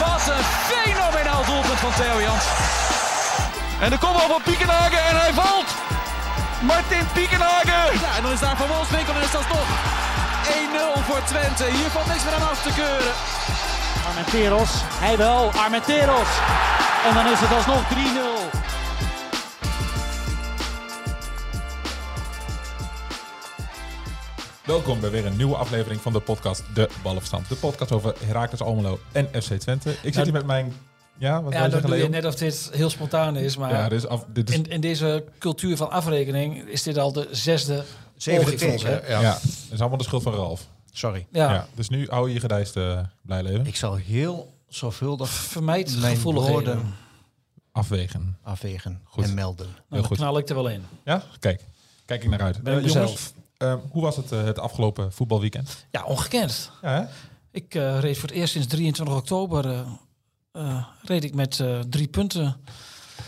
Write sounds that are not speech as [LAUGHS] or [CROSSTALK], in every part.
Wat een fenomenaal doelpunt van Theo Jans. En de kopbal van Piekenhagen en hij valt. Martin Piekenhagen. Ja, en dan is daar Van Wolfswinkel en is dat toch 1-0 voor Twente. Hier valt niks meer aan af te keuren. Armenteros, hij wel, Armenteros. En dan is het alsnog 3-0. Welkom bij weer een nieuwe aflevering van de podcast De Ballenverstand. De podcast over Heracles Almelo en FC Twente. Ik zit hier met mijn... Ja, wat Ja, zeggen, doe je net of dit heel spontaan is, maar Ja, dit is, af, dit is in, in deze cultuur van afrekening is dit al de zesde Zevende hè? hè? ja. het is allemaal de schuld van Ralf. Sorry. Ja, Ja. dus nu hou je je gedijst eh, blij leven. Ik zal heel zorgvuldig vermijd mijn woorden Afwegen. afwegen Goed. en melden. Nou, Heel dan goed. knal ik er wel in. Ja, kijk. Kijk ik naar uit. Ben Eh, ik jongens, mezelf. eh, hoe was het eh, het afgelopen voetbalweekend? Ja, ongekend. Ja, hè? Ik eh, reed voor het eerst sinds 23 oktober eh, eh, reed ik met eh, drie punten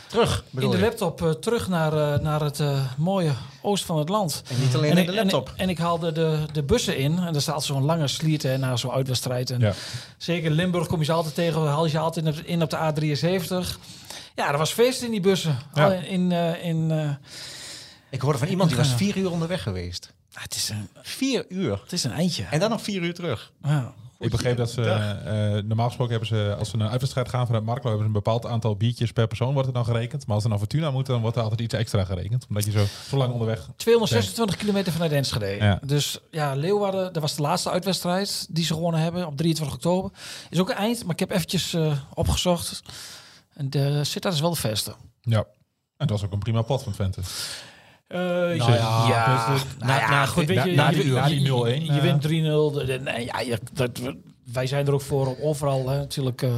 Terug, in de laptop terug naar, eh, naar het mooie oosten van het land. En niet alleen en in ik, de en ik- laptop. En, ik haalde de, de bussen in. En er staat zo'n lange sliert hè, na zo'n uitwedstrijd. En Ja. Zeker in Limburg kom je ze altijd tegen. Haal je ze altijd in op- de A73. Ja, er was feest in die bussen. Ja. In, in, eh, in, eh, Ik hoorde van iemand die was vier uur onderweg geweest. Ah, het, is een, Vier uur. het is een eindje. En dan nog vier uur terug. Ja. Ik begreep dat ze, eh, normaal gesproken hebben ze, als ze naar een uitwedstrijd gaan vanuit Marklo, hebben ze een bepaald aantal biertjes per persoon, wordt er dan gerekend. Maar als ze naar Fortuna moeten, dan wordt er altijd iets extra gerekend. Omdat je zo, zo lang onderweg 226 kilometer vanuit Enschede. Ja. Dus ja, Leeuwarden, dat was de laatste uitwedstrijd die ze gewonnen hebben op 23 oktober. Is ook een eind, maar ik heb eventjes eh, opgezocht. En de Sittard is wel de verste. Ja. En het was ook een prima pot van Twente. Nou ja, ja, dus nou ja, goed, weet na- je, na je, die- je- na die je- 0-1, Je, eh. wint 3-0. De- de- Nee, ja, dat, wij zijn er ook voor om overal hè, natuurlijk eh,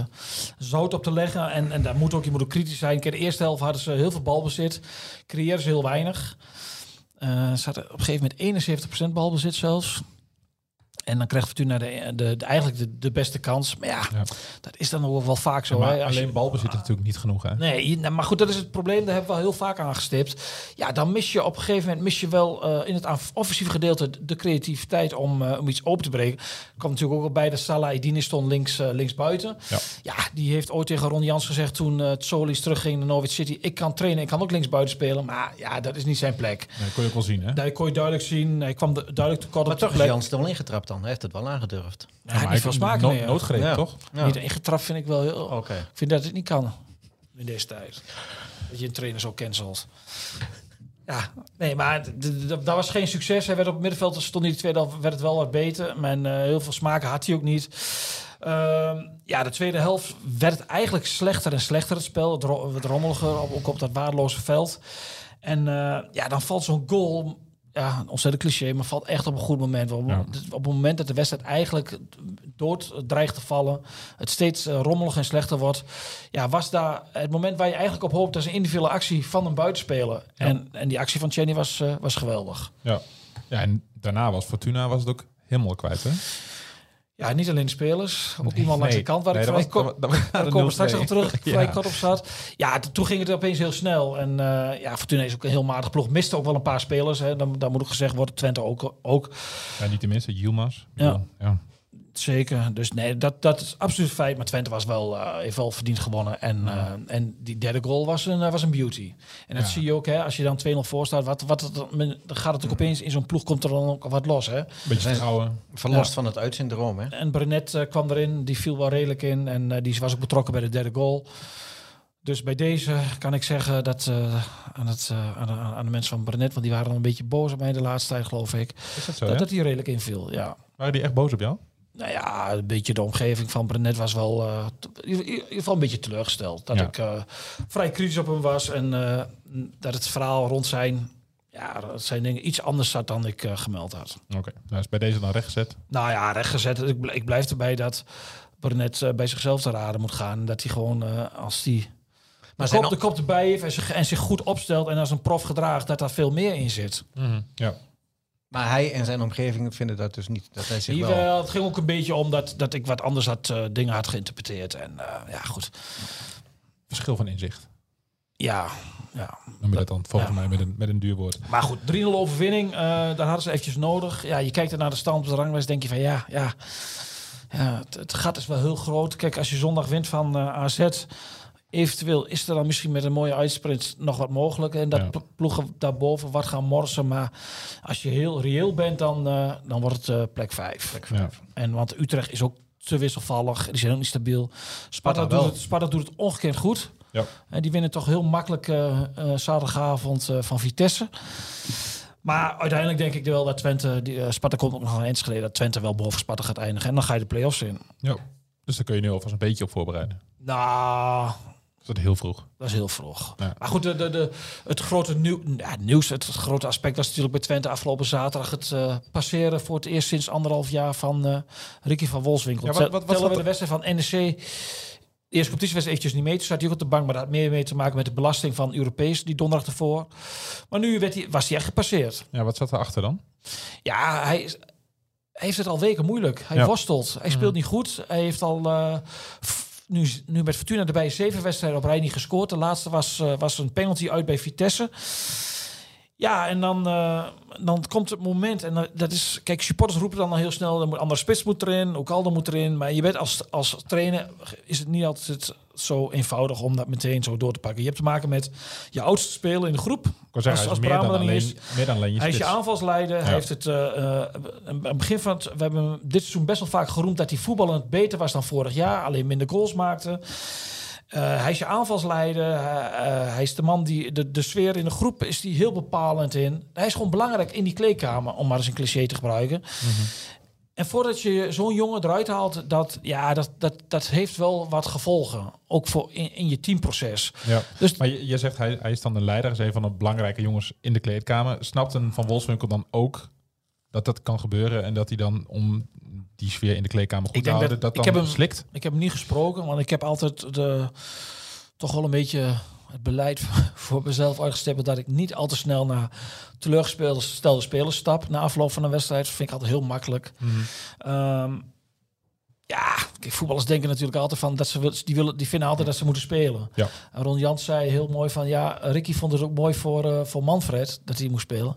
zout op te leggen. En, en daar moet ook, je moet ook kritisch zijn. Kijk, de eerste helft hadden ze heel veel balbezit. Creëren ze heel weinig. Eh ze hadden op een gegeven moment 71% balbezit zelfs. En dan krijgt Fortuna de, de, de, eigenlijk de, de beste kans. Maar ja, Ja. dat is dan ook wel vaak zo. maar hè, je- alleen balbezit is natuurlijk niet genoeg. Hè? Nee, je- nou, maar goed, dat is het probleem. Daar hebben we al heel vaak aangestipt. Ja, dan mis je op een gegeven moment mis je wel eh, in het offensieve gedeelte de creativiteit om, eh, om iets open te breken. Komt natuurlijk ook al bij dat Salah Edine stond links, eh, links buiten. Ja. Ja, die heeft ooit tegen Ron Jans gezegd toen uh, Solis terugging naar Norwich City. Ik kan trainen, ik kan ook links buiten spelen. Maar ja, dat is niet zijn plek. Nee, kon je ook wel zien. Hè? Daar kon je duidelijk zien. Hij kwam de- duidelijk tekort Maar op de toch is. Jans er wel ingetrapt dan. Hij heeft het wel aangedurfd. Hij heeft niet veel smaak no- meer. Noodgreep, Ja. toch? Ja. Niet ingetrapt vind ik wel heel... Oké. Ik vind dat het niet kan in deze tijd. Dat je een trainer zo cancelt. Ja, nee, maar dat was geen succes. Hij werd op het middenveld, stond in de tweede helft, werd het wel wat beter. Maar eh, heel veel smaken had hij ook niet. Ehm, ja, de tweede helft werd het eigenlijk slechter en slechter, het spel. Het, ro het rommeliger, op- ook op dat waardeloze veld. En eh, ja, dan valt zo'n goal... Ja, een ontzettend cliché, maar valt echt op een goed moment. Op, Ja. op het moment dat de wedstrijd eigenlijk dood dreigt te vallen, het steeds eh, rommelig en slechter wordt, ja, was daar het moment waar je eigenlijk op hoopt, dat is een individuele actie van een buitenspeler. En, en die actie van Chenny was, eh, was geweldig. Ja. ja. En daarna was Fortuna was het ook helemaal kwijt. Hè? Ja, niet alleen de spelers, ook Nee, iemand langs de kant waar Nee, ik vrij kort, daar komen we straks 0-2. nog terug, Ja. vrij kort op zat. Ja, toen ging het opeens heel snel. En eh ja, Fortuna is ook een heel matig ploeg. Miste ook wel een paar spelers. Hè. Dan, dan moet ook gezegd worden, Twente ook, ook. Ja, niet tenminste, Yilmaz. Ik Ja. ja. Zeker. Dus nee, dat, dat is absoluut feit. Maar Twente was wel, eh heeft wel verdiend gewonnen. En, eh, en die derde goal was een, eh, was een beauty. En dat Ja. zie je ook, hè, als je dan 2-0 voor staat. Wat, wat, dan- gaat het ook opeens in zo'n ploeg komt er dan ook wat los. Hè? Beetje zijn- vertrouwen. Verlost Ja. van het uitsyndroom, hè? En Brenet kwam erin, die viel wel redelijk in. En eh, die was ook betrokken bij de derde goal. Dus bij deze kan ik zeggen dat eh, aan, het, aan, de, aan de mensen van Brenet, want die waren al een beetje boos op mij de laatste tijd, geloof ik. Is dat zo? dat, ja? dat die redelijk inviel, ja. Waren die echt boos op jou? Nou ja, een beetje de omgeving van Brenet was wel eh, t- in ieder- geval een beetje teleurgesteld. Dat Ja. ik eh, vrij kritisch op hem was en eh, dat het verhaal rond zijn, ja, dat zijn dingen iets anders zat dan ik eh, gemeld had. Oké, nou is bij deze dan rechtgezet. Nou ja, rechtgezet. Ik, bl- ik blijf erbij dat Brenet bij zichzelf te raden moet gaan. Dat hij gewoon, eh, als die Maar de, zijn kop, de kop erbij heeft en zich, en zich goed opstelt en als een prof gedraagt, dat daar veel meer in zit. Ja. Maar hij en zijn omgeving vinden dat dus niet. Dat hij zich wel... Jawel, het ging ook een beetje om dat, dat ik wat anders had, eh, dingen had geïnterpreteerd. En eh, ja, goed. Verschil van inzicht. Ja, Ja. Noem je dat dan volgens Ja. mij met een, met een duur woord. Maar goed, 3-0 overwinning, eh daar hadden ze eventjes nodig. Ja, je kijkt er naar de stand op de ranglijst, denk je van ja, ja, ja het, het gat is wel heel groot. Kijk, als je zondag wint van eh, AZ, eventueel is er dan misschien met een mooie uitsprint nog wat mogelijk. En dat Ja. ploegen daarboven wat gaan morsen. Maar als je heel reëel bent, dan, eh, dan wordt het eh, plek 5. Ja. En want Utrecht is ook te wisselvallig. Die zijn ook niet stabiel. Sparta, Sparta doet, het, Sparta doet het ongekend goed. Ja. En die winnen toch heel makkelijk eh zaterdagavond eh, van Vitesse. Maar uiteindelijk denk ik wel dat Twente, die, Sparta komt ook nog een Enschede, dat Twente wel boven Sparta gaat eindigen. En dan ga je de play-offs in. ja. Dus daar kun je nu alvast een beetje op voorbereiden. Nou, Dat is heel vroeg. dat is heel vroeg. Ja. Maar goed, de, de, de, het grote nieuw, ja, nieuws, het grote aspect was natuurlijk bij Twente afgelopen zaterdag het eh, passeren voor het eerst sinds anderhalf jaar van eh Ricky van Wolfswinkel. Ja, wat- wat- wat Tellen we de wedstrijd van NEC. De eerste competitie was eventjes niet mee. Toen zat hij ook op de bank, maar dat had meer mee te maken met de belasting van Europees die donderdag ervoor. Maar nu werd hij, was hij echt gepasseerd. Ja, wat zat erachter dan? Ja, hij, is- hij heeft het al weken moeilijk. Hij Ja. worstelt. Hij speelt niet goed. Hij heeft al f- nu, nu met Fortuna erbij zeven wedstrijden op rij niet gescoord. De laatste was, eh, was een penalty uit bij Vitesse. Ja, en dan, eh, dan komt het moment. En eh, dat is, kijk, supporters roepen dan al heel snel: de andere spits moet erin, ook Aldo moet erin. Maar je weet als, als trainer is het niet altijd zo eenvoudig om dat meteen zo door te pakken. Je hebt te maken met je oudste speler in de groep. Zeggen, Als- als is meer dan, alleen, niet meer dan alleen je Hij is je aanvalsleider. Hij heeft het eh, eh, aan het begin van het. We hebben dit seizoen best wel vaak geroemd dat hij voetballend beter was dan vorig jaar. Alleen minder goals maakte. Eh, hij is je aanvalsleider. Hij, eh, hij is de man die de, de sfeer in de groep is die heel bepalend in. Hij is gewoon belangrijk in die kleedkamer, om maar eens een cliché te gebruiken. En voordat je zo'n jongen eruit haalt, dat, ja, dat, dat, dat heeft wel wat gevolgen. Ook voor in, in je teamproces. Ja. Dus Maar je, je zegt, hij, hij is dan de leider, is een van de belangrijke jongens in de kleedkamer. Snapt een Van Wolfswinkel dan ook dat dat kan gebeuren en dat hij dan om die sfeer in de kleedkamer goed Ik te houden, dat, dat- dan ik heb hem- slikt? Ik heb hem niet gesproken, want ik heb altijd de, toch wel een beetje het beleid [LAUGHS] voor mezelf uitgestippeld dat ik niet al te snel naar teleurgestelde spelers stap na afloop van een wedstrijd. Dat vind ik altijd heel makkelijk. Mhm. Ehm, ja, voetballers denken natuurlijk altijd van dat ze die willen, die vinden altijd dat ze moeten spelen. Ja. En Ron Jans zei heel mooi van ja, Ricky vond het ook mooi voor, eh, voor Manfred dat hij moest spelen.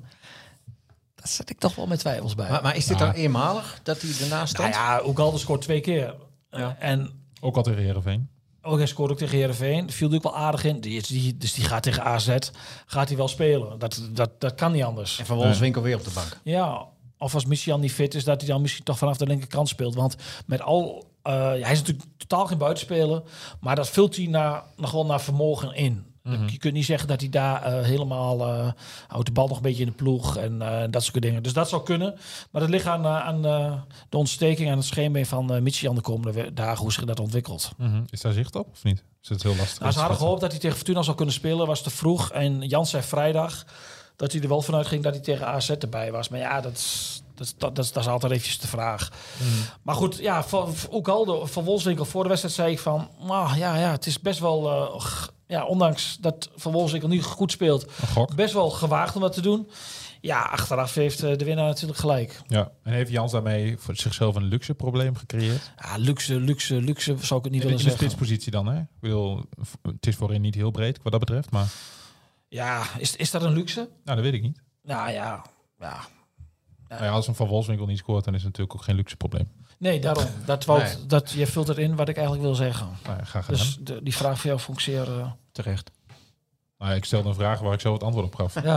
Zet ik toch wel met twijfels bij. Maar, maar is dit Ja. dan eenmalig dat hij ernaast nou stond? ja, Oegalde scoort twee keer. Ja. En Ook al tegen Heerenveen. ook hij scoort ook tegen Heerenveen. Viel natuurlijk wel aardig in. Die, is- die, dus die gaat tegen AZ. Gaat hij wel spelen. Dat, dat, dat kan niet anders. En Van Wolfswinkel weer op de bank. Ja, of als Michian niet fit is, dat hij dan misschien toch vanaf de linkerkant speelt. Want met al... eh, hij is natuurlijk totaal geen buitenspeler. Maar dat vult hij naar, nog wel naar vermogen in. Je kunt niet zeggen dat hij daar eh, helemaal... eh, houdt de bal nog een beetje in de ploeg en eh, dat soort dingen. Dus dat zou kunnen. Maar dat ligt aan, aan de ontsteking aan het scheenbeen van uh, Michian de komende dagen. Hoe zich dat ontwikkelt. Mhm. Is daar zicht op of niet? Is het heel lastig? Nou, ze hadden gehoopt dat hij tegen Fortuna zou kunnen spelen. Was te vroeg. En Jan zei vrijdag dat hij er wel vanuit ging dat hij tegen AZ erbij was. Maar ja, dat is, dat, dat, dat, is- dat is altijd eventjes de vraag. Maar goed, ja, van, ook al de, van Wolfswinkel voor de wedstrijd zei ik van... Nou ja, ja, het is best wel... ja, ondanks dat Van Wolfswinkel niet goed speelt... Best wel gewaagd om dat te doen. Ja, achteraf heeft eh, de winnaar natuurlijk gelijk. Ja. En heeft Jans daarmee voor zichzelf een luxe probleem gecreëerd? Ja, luxe, luxe, luxe zou ik het niet willen in de zeggen. spitspositie dan, hè? Ik bedoel, het is voorin niet heel breed wat dat betreft, maar Ja, is, is dat een luxe? nou, dat weet ik niet. Nou ja, ja. Nou ja, als een Van Wolfswinkel niet scoort, dan is het natuurlijk ook geen luxe probleem. Nee, daarom. Dat, wou, Nee. dat, je vult het in wat ik eigenlijk wil zeggen. Nou ja, graag gedaan. Dus de, die vraag voor jou vond ik zeer... eh, Terecht. Nou, ja, ik stelde een vraag waar ik zo het antwoord op gaf. ja,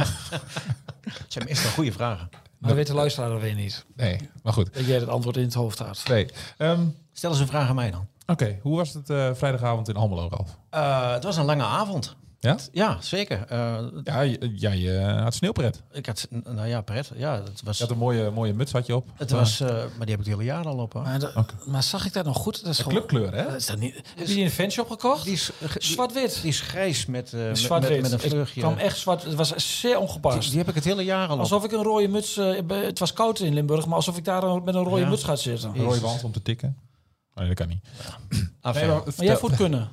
Het zijn meestal goede vragen. maar weet de luisteraar dat weer niet. Nee, maar goed. Dat jij het antwoord in het hoofd had. Nee. Ehm, Stel eens een vraag aan mij dan. Oké, hoe was het eh, vrijdagavond in Almelo, Ralf? Eh, het was een lange avond. Ja? Ja, zeker. Eh, Ja, jij eh, had sneeuwpret. ik had, nou ja, pret. Ja, het was, Je had een mooie, mooie muts had je op. het was, eh, maar die heb ik het hele jaar al op. Hoor. Maar, de- maar zag ik dat nog goed? Dat is Een gewoon... clubkleur, hè? Dat is dat niet... Heb je die in een fanshop gekocht? Die is, die, Zwart-wit. die is grijs met, eh, met, met, met een Het vleugje. kwam echt zwart. Het was zeer ongepast. die heb ik het hele jaar al op. Alsof ik een rode muts... eh, het was koud in Limburg, maar alsof ik daar met een rode Ja. muts ga zitten. Een Maar rode wand om te tikken. Nee, dat kan niet. Nee, maar jij voelt kunnen.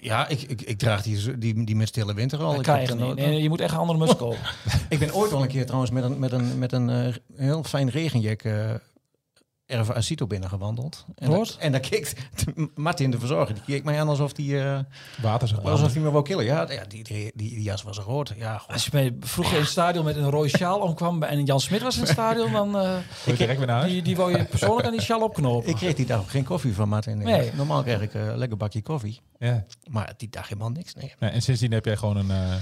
Ja, ik, ik, ik draag die, die, die met stille winter al. Dat Ik, kan heb echt niet. nooit- Nee, je moet echt een andere muts [LAUGHS] kopen. ik ben ooit al een keer trouwens met een, met een, met een eh, heel fijn regenjack eh, Erva Acito binnengewandeld. En, dat- en dan keek Martin de verzorger, die keek mij aan alsof hij eh, Water zeg maar. alsof hij me wou killen. Ja, ja die, die, die, die jas was rood. Ja, god. Als je mij vroeger in het stadion met een rode sjaal omkwam en Jan Smit was in het stadion, dan eh, je direct weer naar huis? die, die wou je persoonlijk aan die sjaal opknopen. Ik kreeg die dag geen koffie van Martin. Nee. Normaal kreeg ik eh, een lekker bakje koffie. Ja. Maar die dag helemaal niks. Nee. Ja, en sindsdien heb jij gewoon een... eh,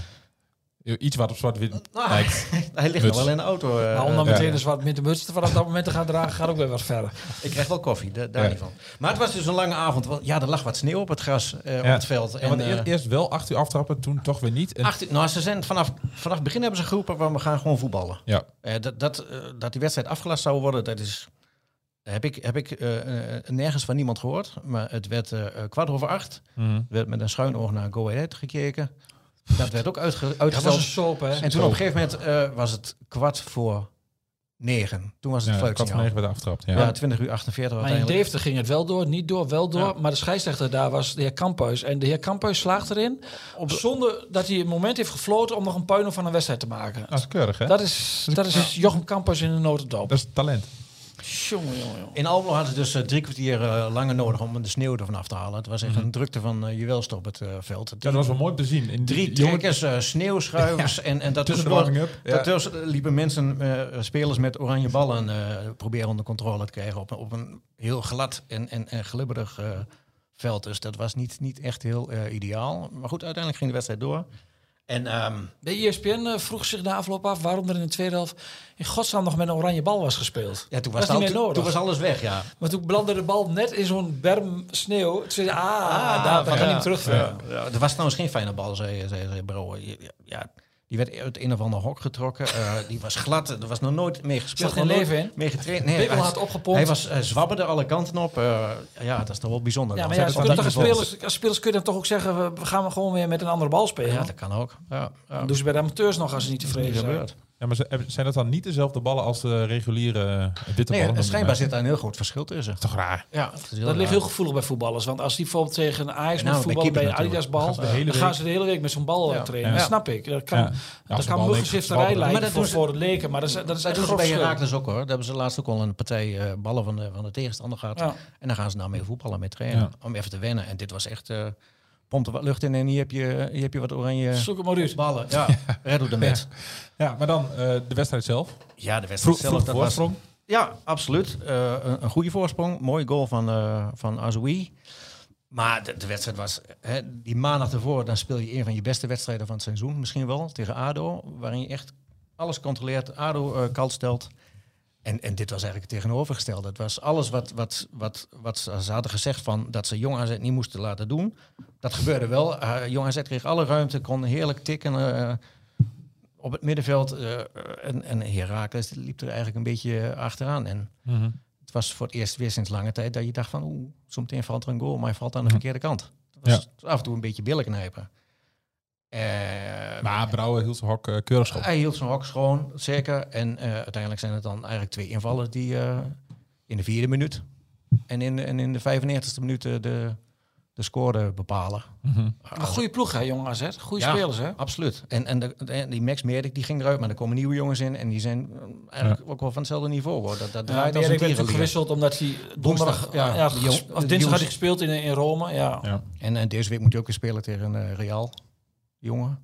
iets wat op zwart-wit Nou, [LAUGHS] lijkt. [LAUGHS] hij ligt Muts. nog wel in de auto. eh, maar om dan ja. meteen een zwart met de muts vanaf dat moment te gaan dragen, gaat ook weer wat verder. Ik krijg wel koffie, da- daar Ja. niet van. Maar het was dus een lange avond. Want ja, er lag wat sneeuw op het gras, eh, op het veld. Ja, En, want eh, eer- eerst wel acht uur aftrappen, toen toch weer niet. En, acht uur- nou, ze zijn vanaf, vanaf het begin hebben ze geroepen, "Wel, we gaan gewoon voetballen. ja. Eh, dat, dat, dat die wedstrijd afgelast zou worden, dat is, heb ik, heb ik nergens van niemand gehoord. Maar het werd eh, eh, kwart over acht. Mhm. werd met een schuin oog naar Go Ahead gekeken. Dat werd ook uitge Dat uitgesteld. was een soap, hè? en toen op een gegeven moment eh, was het kwart voor negen. Toen was het Ja, kwart van fluitsignaal. negen werd afgetrapt. Ja. Ja, 20 uur 48 Maar in. Deventer ging het wel door, niet door, wel door. Ja. Maar de scheidsrechter daar was de heer Kamphuis. En de heer Kamphuis slaagt erin, Op- zonder dat hij een moment heeft gefloten om nog een puinhoop van een wedstrijd te maken. Dat is keurig, hè? Dat is, dat is Jochem Kamphuis in een notendop. Dat is talent. Jongen, jongen, jongen. In Almelo hadden ze dus eh, drie kwartier eh, langer nodig om de sneeuw ervan af te halen. Het was echt een drukte van uh, juwelst op het veld. Ja, dat was wel mooi te zien. In Drie trekkers, sneeuwschuivers en, en dat Tussen de warming-up. Ja. Daartussen liepen mensen, eh, spelers met oranje ballen, eh, proberen onder controle te krijgen op, een- op een heel glad en, en, en glibberig eh, veld. Dus dat was niet, niet echt heel eh, ideaal. Maar goed, uiteindelijk ging de wedstrijd door. En ehm, De ESPN eh, vroeg zich na afloop af waarom er in de tweede helft in godsnaam nog met een oranje bal was gespeeld. ja, toen, Dat was al- meer toen, nodig. toen was alles weg, ja. Maar toen belandde de bal net in zo'n berm sneeuw. Toen zei hij, ah, daar, daar ja. kan hij hem terugvinden. Ja, er was trouwens geen fijne bal, zei, zei, zei. Ja, ja, die werd uit een of ander hok getrokken. Eh, die was glad. Er was nog nooit mee gespeeld. Zat geen leven in? Mee getraind. Nee, had opgepompt. Hij was uh, zwabberde alle kanten op. Eh, ja, dat is toch wel bijzonder. Ja, maar ja, als, spelers, dan spelers, als spelers kun je dan toch ook zeggen, we- we gaan gewoon weer met een andere bal spelen. Ja, dat kan ook. Ja, ja. Dat doen ze bij de amateurs nog als ze niet tevreden zijn. Ja, maar ze- zijn dat dan niet dezelfde ballen als de reguliere eh, witte Nee, ballen? schijnbaar zit daar een heel groot verschil tussen. toch raar. Ja, dat, is Dat ligt heel gevoelig bij voetballers. Want als die bijvoorbeeld tegen een Ajax Nou, moet bij voetballen bij keeper een Adidas bal, Dan gaan ze de hele dan gaan week- ze de hele week met zo'n bal Ja. trainen. Ja. Dat snap ik. Dat kan, Ja. Dat kan muggenzifterij lijken Maar dat voor, ze- voor het leken. Maar dat is, dat is Dat echt bij verschil. Herakles ook hoor. Daar hebben ze laatst ook al een partij eh, ballen van de, van de tegenstander gehad. Ja. En dan gaan ze nou mee voetballen, mee trainen. Ja. Om even te wennen. En dit was echt... eh pompt er wat lucht in en hier heb je, hier heb je wat oranje Zoek maar uit. ballen. Ja, [LAUGHS] red de met. Ja, maar dan eh, de wedstrijd zelf. Ja, de wedstrijd zelf. dat was, voorsprong. Ja, absoluut. Eh, een, een goede voorsprong. Mooi goal van, eh van Azoui. Maar de, de wedstrijd was... Hè, die maandag ervoor, dan speel je een van je beste wedstrijden van het seizoen. Misschien wel, tegen ADO. Waarin je echt alles controleert. ADO eh kalt stelt. En, en dit was eigenlijk het tegenovergestelde. Het was alles wat, wat, wat, wat ze hadden gezegd van dat ze Jong AZ niet moesten laten doen. Dat gebeurde wel. Uh, Jong AZ kreeg alle ruimte, kon heerlijk tikken eh, op het middenveld. eh, en, en Heracles liep er eigenlijk een beetje achteraan. En het was voor het eerst weer sinds lange tijd dat je dacht van... oeh, zometeen valt er een goal, maar hij valt aan de verkeerde kant. Was af en toe een beetje billen knijpen. Eh, Maar Brouwer hield zijn hok eh, keurig schoon. hij hield zijn hok schoon, zeker. En eh, uiteindelijk zijn het dan eigenlijk twee invallen die eh, in de vierde minuut en in, en in de 95e minuut de, de score bepalen. Mhm. Een goede ploeg, hè, jong AZ. Goede Ja. spelers, hè? Absoluut. En, en, de, en die Max Meerdik die ging eruit, maar er komen nieuwe jongens in en die zijn eigenlijk ook wel van hetzelfde niveau. Hoor. Dat, dat Ja, draait als Erik een werd gewisseld omdat hij donderdag, ja, ja, of dinsdag had hij gespeeld in, in Rome. Ja, ja. Ja. En, en deze week moet je ook weer spelen tegen een Real jongen.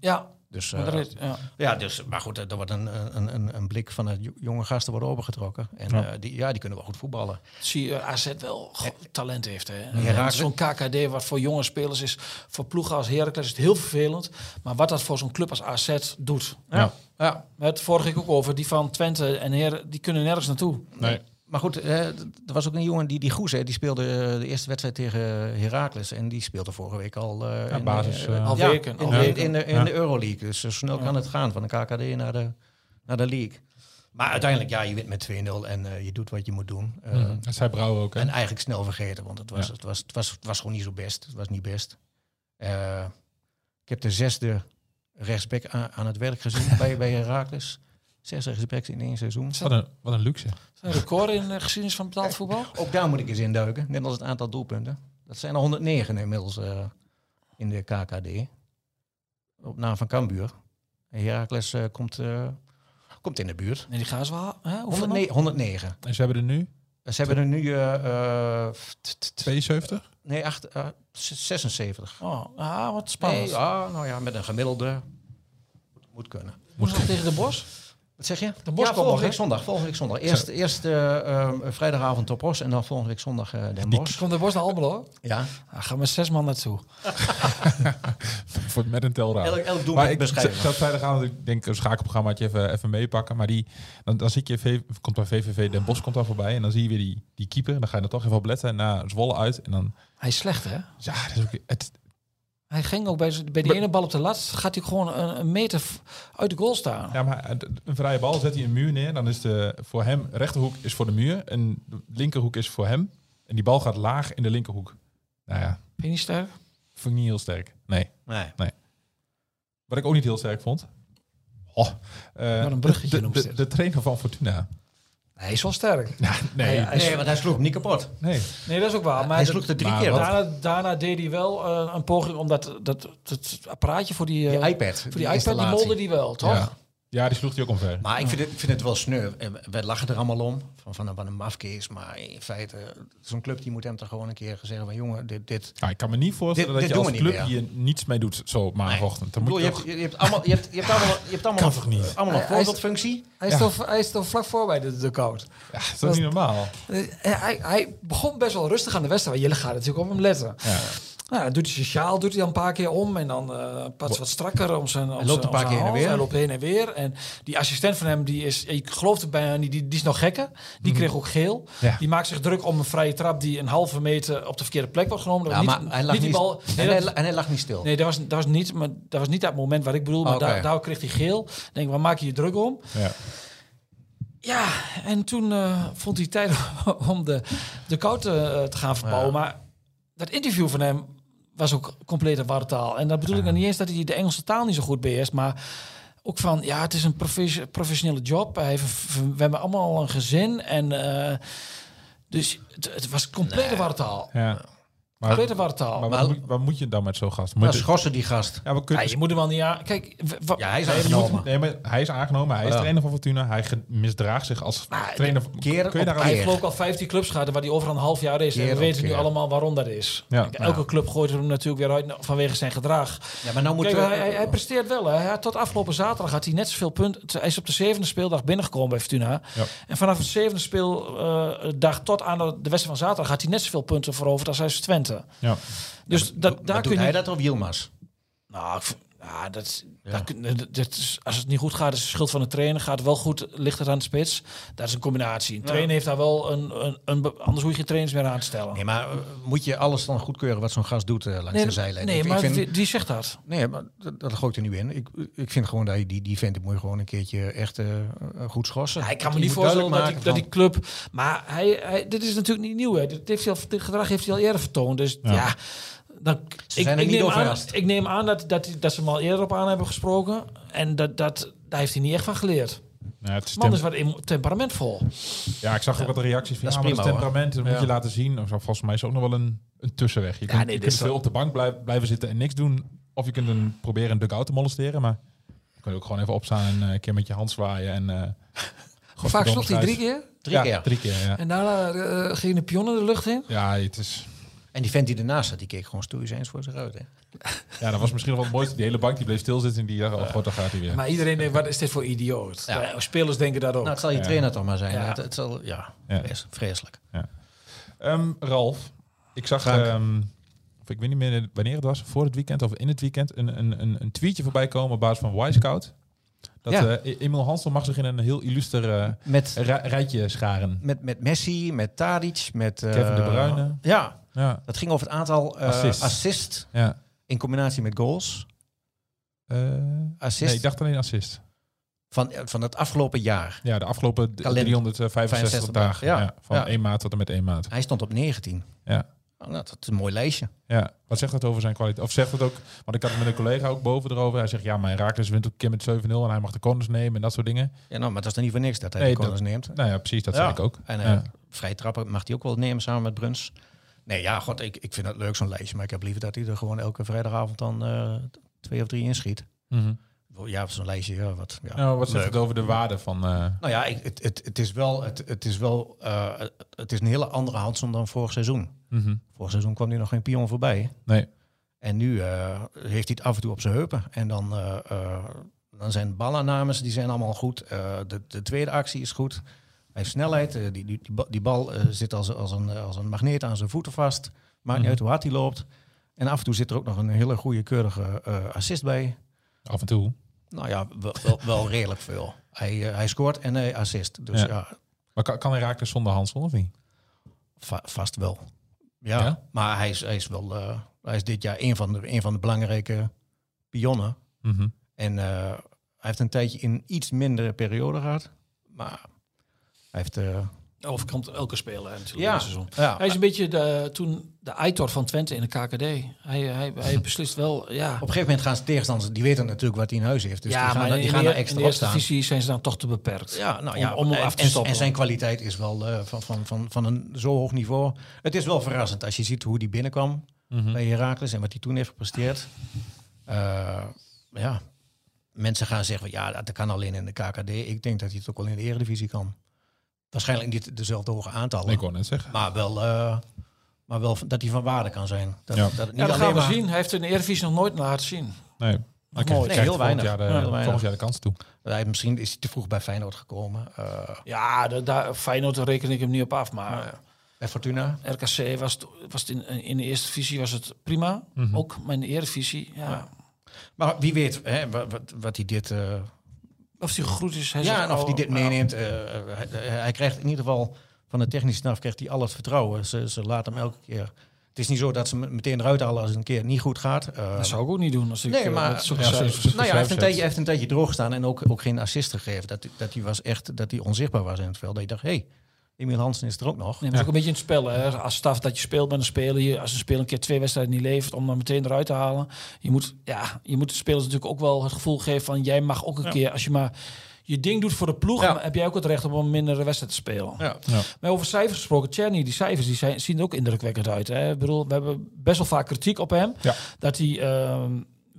Dus, eh, ja. ja, dus, maar goed, er wordt een, een, een, een blik van het jo- jonge gasten worden overgetrokken. En Ja. ja. die, ja, die kunnen wel goed voetballen. zie je AZ wel talent heeft. Hè? Zo'n KKD wat voor jonge spelers is, voor ploegen als Heracles is het heel vervelend. Maar wat dat voor zo'n club als AZ doet. Ja. ja. Het vorige ik ook over, die van Twente en Her, die kunnen nergens naartoe. Nee. Maar goed, eh, er was ook een jongen, die, die Goes, hè, die speelde eh, de eerste wedstrijd tegen Heracles. En die speelde vorige week al eh, Ja, in, basis, Al ja, weken, in, de- in de, in Ja. de Euroleague. Dus zo snel kan het gaan van de KKD naar de, naar de league. Maar uiteindelijk, ja, je wint met 2-0 en eh, je doet wat je moet doen. Eh, Mhm. Dat zei Brouwer ook. Hè? En eigenlijk snel vergeten, want het was, Ja. het was, het was, het was gewoon niet zo best. Het was niet best. Eh, ik heb de zesde rechtsback aan, aan het werk gezien [LAUGHS] bij, bij Heracles. Zes rechtsbacks in één seizoen. Wat een, wat een luxe. Is dat een record in de geschiedenis van betaald voetbal? Ook daar moet ik eens induiken, net als het aantal doelpunten. Dat zijn er 109 inmiddels eh, in de KKD. Op naam van Cambuur. En Heracles eh, komt, eh, komt in de buurt. Nee, die gaan ze wel. Hè? Hoeveel 109, 109. En ze hebben er nu Ze hebben er nu... eh, eh, t- t- t- 72? nee, acht, eh, z- 76. Oh, ah, wat spannend. Nee, ah, nou ja, met een gemiddelde... Moet, moet kunnen. Moest nog tegen de bos? Wat zeg je? De Bos ja, volgende week zondag. Volgende week zondag. Eerst, eerst eh, ehm, vrijdagavond op Bos en dan volgende week zondag eh Den Bosch. Komt de bos naar Almelo? Ja. Ah, gaan met zes man naartoe. [LAUGHS] Voor, met een telraad. Elk, elk doel Maar met ik beschrijving. zat vrijdagavond, ik denk een schakelprogrammaatje even, even meepakken. Maar die, dan, dan zit je, V- komt bij VVV Den Bosch komt daar voorbij. En dan zie je weer die, die keeper. Dan ga je er toch even op letten. En na Zwolle uit. En dan, Hij is slecht, hè? ja, dat is ook, het, Hij ging ook bij, bij die ene bal op de lat, gaat hij gewoon een, een meter uit de goal staan. ja, maar het- een vrije bal zet hij een muur neer. Dan is de, voor hem, rechterhoek is voor de muur. En de linkerhoek is voor hem. En die bal gaat laag in de linkerhoek. Nou ja, Vind je niet sterk? vond ik niet heel sterk. Nee. Nee. Wat ik ook niet heel sterk vond. Oh, eh, Wat een bruggetje de, de, de, dit. trainer van Fortuna. Hij is wel sterk. Ja, nee, Hij- hij- Nee, want hij sloeg hem niet kapot. nee. Nee, dat is ook waar. Maar hij sloeg er drie keer. daarna, daarna deed hij wel eh, een poging om dat, dat, dat apparaatje voor die, eh, Die iPad. voor die iPad, die molde die wel, toch? Ja. die sloeg hij ook omver. Maar ik vind het, ik vind het wel sneu. We lachen er allemaal om. Van, van, een- van een mafkees. Maar in feite, zo'n club die moet hem toch gewoon een keer zeggen van... jongen, dit... dit Ja, ik kan me niet voorstellen Dit- dat dit je als club hier niets mee doet zo maandagochtend. Dan moet je je, hebt, toch... je, hebt allemaal, je, hebt, je hebt allemaal, [LAUGHS] je hebt allemaal, Kan toch niet? allemaal een voorbeeldfunctie. Hij, is Ja. toch, hij is toch vlak voor bij de, de. Ja, dat is toch niet normaal? Eh, Hij, hij begon best wel rustig aan de wedstrijd. want Jullie gaan natuurlijk op hem letten. Ja. Nou, dan doet hij zijn sjaal doet hij dan een paar keer om. En dan eh pas wat strakker om zijn om Hij loopt een paar keer heen en weer. Hij loopt heen en weer. En die assistent van hem, die is... Ik geloof het bijna niet. Die, die is nog gekker. Die kreeg ook geel. Mhm. Ja. Die maakt zich druk om een vrije trap... die een halve meter op de verkeerde plek wordt genomen. Ja, maar hij lag niet bal... en, hij, dat- en hij lag niet stil. Nee, dat was, dat was niet, maar dat was niet dat moment wat ik bedoel. Maar Oké. daar, daar kreeg hij geel. Ik denk, waar maak je je druk om? Ja. Ja, en toen eh, vond hij tijd [LAUGHS] om de, de koud eh, te gaan verbouwen. Maar dat interview van hem was ook complete wartaal. En dat bedoel ik dan niet eens dat hij de Engelse taal niet zo goed beheerst. Maar ook van, ja, het is een profes- professionele job. Hij heeft, we hebben allemaal een gezin. En eh, dus het, het was complete wartaal. ja. Maar, Complete wartaal. maar Maar, wat, moet, wat moet je dan met zo'n gast? Moet Maar je- schorsen die gast. ja, we kunnen, je moet hem wel niet aan... Kijk, Ja, hij is Nee, aangenomen. moet- nee, maar hij is aangenomen. Hij is Ja. trainer van Fortuna. Hij ge- misdraagt zich als Maar trainer. keer Kun je daar Hij heeft geloof ik al 15 clubs gehad waar hij overal een half jaar is. en we weten nu allemaal waarom dat is. Ja, Kijk, nou Elke ja. club gooit hem natuurlijk weer uit vanwege zijn gedrag. Ja, maar nou moet Kijk, we- hij, hij, presteert wel. Hè. Hij tot afgelopen zaterdag had hij net zoveel punten. Hij is op de zevende speeldag binnengekomen bij Fortuna. Ja. En vanaf de zevende speeldag tot aan de, de wedstrijd van zaterdag had hij net zoveel punten veroverd als hij is Twente. Ja. Dus dat, daar kun je... hij dat of Yilmaz? Nou, ja, dat, is- Ja. kun- dat- dat is, als het niet goed gaat, is het schuld van de trainer. Gaat het wel goed, ligt het aan de spits. Dat is een combinatie. Een trainer heeft daar wel een, een, een anders hoef je geen trainers meer aan te stellen. Nee, maar eh, moet je alles dan goedkeuren wat zo'n gast doet eh, langs Nee, de zijlijn? nee Ik- ik maar vind- wie, wie zegt dat? Nee, maar dat, dat gooi ik er nu in. Ik, ik vind gewoon dat je die, die vent die moet je gewoon een keertje echt eh, goed schorsen. Ja, ik kan me Je niet voorstellen dat die, dat die club... Maar hij, hij, dit is natuurlijk niet nieuw. Hè. Dit, heeft hij al, dit gedrag heeft hij al eerder vertoond. Dus ja... Ja. dan, Ze zijn er niet neem aan, ik neem aan dat, dat, dat ze hem al eerder op aan hebben gesproken. En dat, dat, daar heeft hij niet echt van geleerd. Ja, het is De man is wat temperamentvol. ja, ik zag ook wat reacties van Dat ja, prima, temperament dat moet je laten zien. Of Volgens mij is ook nog wel een, een tussenweg. Je kunt, nee, je kunt is veel wel- op de bank blijven, blijven zitten en niks doen. Of je kunt een, proberen een dugout te molesteren. Maar je kunt ook gewoon even opstaan en eh, een keer met je hand zwaaien. En, eh [LAUGHS] Hoe vaak sloeg hij? Drie keer? Drie ja, keer. Drie keer, ja. En daarna eh, ging de pionnen de lucht in? Ja, het is, En die vent die ernaast zat, die keek gewoon stoïcijns voor zich uit. Hè? ja, dat was misschien nog wel het mooiste. Die hele bank die bleef stilzitten en die dacht, oh god, daar gaat hij weer. Maar iedereen denkt, wat is dit voor idioot? Ja. Ja, spelers denken dat ook. Nou, het zal je Ja. trainer toch maar zijn. Ja. Het, het zal, ja, Ja. Vres- vreselijk. Ehm, Ralf, ik zag, ehm, of ik weet niet meer wanneer het was, voor het weekend of in het weekend, een, een, een, een tweetje voorbij komen op basis van Wisecout. Dat Ja. eh, Emil Hansel mag zich in een heel illuster eh, Met, ri- rijtje scharen. met, met Messi, met Tadic, met... eh, Kevin De Bruyne. Ja, Ja, dat ging over het aantal eh Assists. assist ja. in combinatie met goals. Eh, Assist nee, ik dacht alleen assist. van, van het afgelopen jaar. Ja, de afgelopen d- Kalender. 365 65 dagen. Ja. ja. van. 1 maand tot en met 1 maand. Hij stond op 19. Ja. Oh, nou, dat is een mooi lijstje. Ja, wat zegt dat over zijn kwaliteit? Of zegt het ook, want ik had het met een collega ook boven erover. Hij zegt, ja, mijn Raakles wint ook een keer met 7-0 en hij mag de corners nemen en dat soort dingen. Ja, nou, maar dat is dan niet voor niks dat hij Nee, de corners neemt. Nou ja, precies, dat Ja. zei ik ook. En eh Ja. vrij trappen mag hij ook wel nemen samen met Bruns. Nee, ja, god, ik, ik vind het leuk zo'n lijstje. Maar ik heb liever dat hij er gewoon elke vrijdagavond dan eh, twee of drie inschiet. Mhm. Ja, zo'n lijstje. Ja, wat, ja. Nou, wat zegt het over de waarde van... eh, Nou ja, ik, het, het, het is wel, het, het is wel, eh, het- is een hele andere Hanson dan vorig seizoen. mhm. Vorig seizoen kwam hij nog geen pion voorbij. Nee. En nu heeft hij het af en toe op zijn heupen. En dan, dan zijn balaannames, die zijn allemaal goed. De, de tweede actie is goed. Hij heeft snelheid. eh, die, die, die, ba- die bal eh, zit als, als, een, als een magneet aan zijn voeten vast. Maakt Mhm. niet uit hoe hard hij loopt. En af en toe zit er ook nog een hele goede, keurige eh, assist bij. Af en toe. Nou ja, wel, wel, wel redelijk veel. Hij, eh, hij scoort en hij assist. Dus Ja. ja, Maar kan, kan hij raken zonder Hansel of niet? Va- vast wel. Ja, Ja? maar hij is, hij is wel. eh, hij is dit jaar een van de, een van de belangrijke pionnen. Mhm. En eh, hij heeft een tijdje in iets mindere periode gehad. Maar heeft. eh, Overkomt elke speler natuurlijk ja, dit seizoen. ja, Hij is een beetje de, toen de Aitor van Twente in de KKD. Hij, hij, hij [LAUGHS] beslist wel, ja. op een gegeven moment gaan ze tegenstanders. Die weten natuurlijk wat hij in huis heeft. Dus ja, die gaan, maar er- in, die de, gaan er in de extra op eerste staan. divisie zijn ze dan toch te beperkt. Ja, nou ja, om, en, af te en- stoppen. En zijn kwaliteit is wel eh, van, van, van, van een zo hoog niveau. Het is wel verrassend als je ziet hoe die binnenkwam Mhm. bij Heracles en wat hij toen heeft gepresteerd. Eh, ja, mensen gaan zeggen, ja, dat kan alleen in de KKD. Ik denk dat hij het ook wel in de Eredivisie kan. Waarschijnlijk niet dezelfde hoge aantallen, Ik wou net zeggen. maar wel, eh, maar wel dat hij van waarde kan zijn. Dat, Ja. dat het niet Ja, dat gaan we maar- zien. Hij heeft in de Eredivisie nog nooit laten zien. Nee. Maar Mooi. Nee, heel volgend weinig. Jaar de, Ja, heel weinig. volgend jaar de kans toe. Hij, misschien is hij te vroeg bij Feyenoord gekomen. Eh Ja, de, daar, Feyenoord reken ik hem niet op af. Maar bij Fortuna. RKC was, het- was het in, in de eerste divisie was het prima. Mhm. Ook, maar in de Eredivisie, ja. Ja. Maar wie weet hè, wat, wat, wat hij dit... eh, Of hij gegroeid is. Hij ja, zegt, en of oh, hij dit nou, meeneemt. eh, hij, hij krijgt in ieder geval van de technische staf krijgt hij al het vertrouwen. Ze, ze laten hem elke keer... Het is niet zo dat ze meteen eruit halen als het een keer niet goed gaat. Eh, Dat zou ik ook niet doen. Als ik, Nee, eh, maar- Ja, nou ja, hij heeft, een tijdje, heeft een tijdje droog gestaan en ook, ook geen assist gegeven. Dat, dat, hij was echt, dat hij onzichtbaar was in het veld. Dat je dacht, hé, hey, Emiel Hansen is er ook nog. Nee, maar is ook een beetje in het spel. Hè. Als staf dat je speelt met een speler, je, als een speler een keer twee wedstrijden niet levert, om dan meteen eruit te halen. Je moet, ja, je moet de spelers natuurlijk ook wel het gevoel geven van jij mag ook een keer, als je maar je ding doet voor de ploeg, Ja. dan heb jij ook het recht om een mindere wedstrijd te spelen. Ja. Maar over cijfers gesproken, Czerny, die cijfers die zijn, zien er ook indrukwekkend uit. Hè? Ik bedoel, we hebben best wel vaak kritiek op hem. Ja. Dat hij ehm,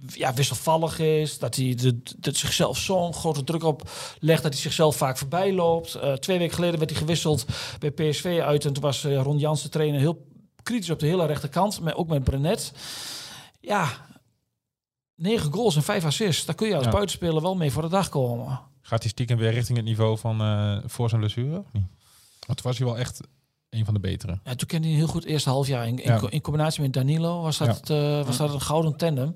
ja, wisselvallig is, dat hij de, dat zichzelf zo'n grote druk op legt, dat hij zichzelf vaak voorbij loopt. Eh, twee weken geleden werd hij gewisseld bij PSV uit en toen was eh, Ron Jans de trainer heel kritisch op de hele rechterkant, maar ook met Brenet. Ja, negen goals en vijf assists, daar kun je als Ja. buitenspeler wel mee voor de dag komen. Gaat hij stiekem weer richting het niveau van eh, voor zijn blessure? Of niet? Want toen was hij wel echt een van de betere. Ja, toen kende hij heel goed eerste half jaar. In, in, Ja. co- in combinatie met Danilo was dat, Ja. was dat een gouden tandem.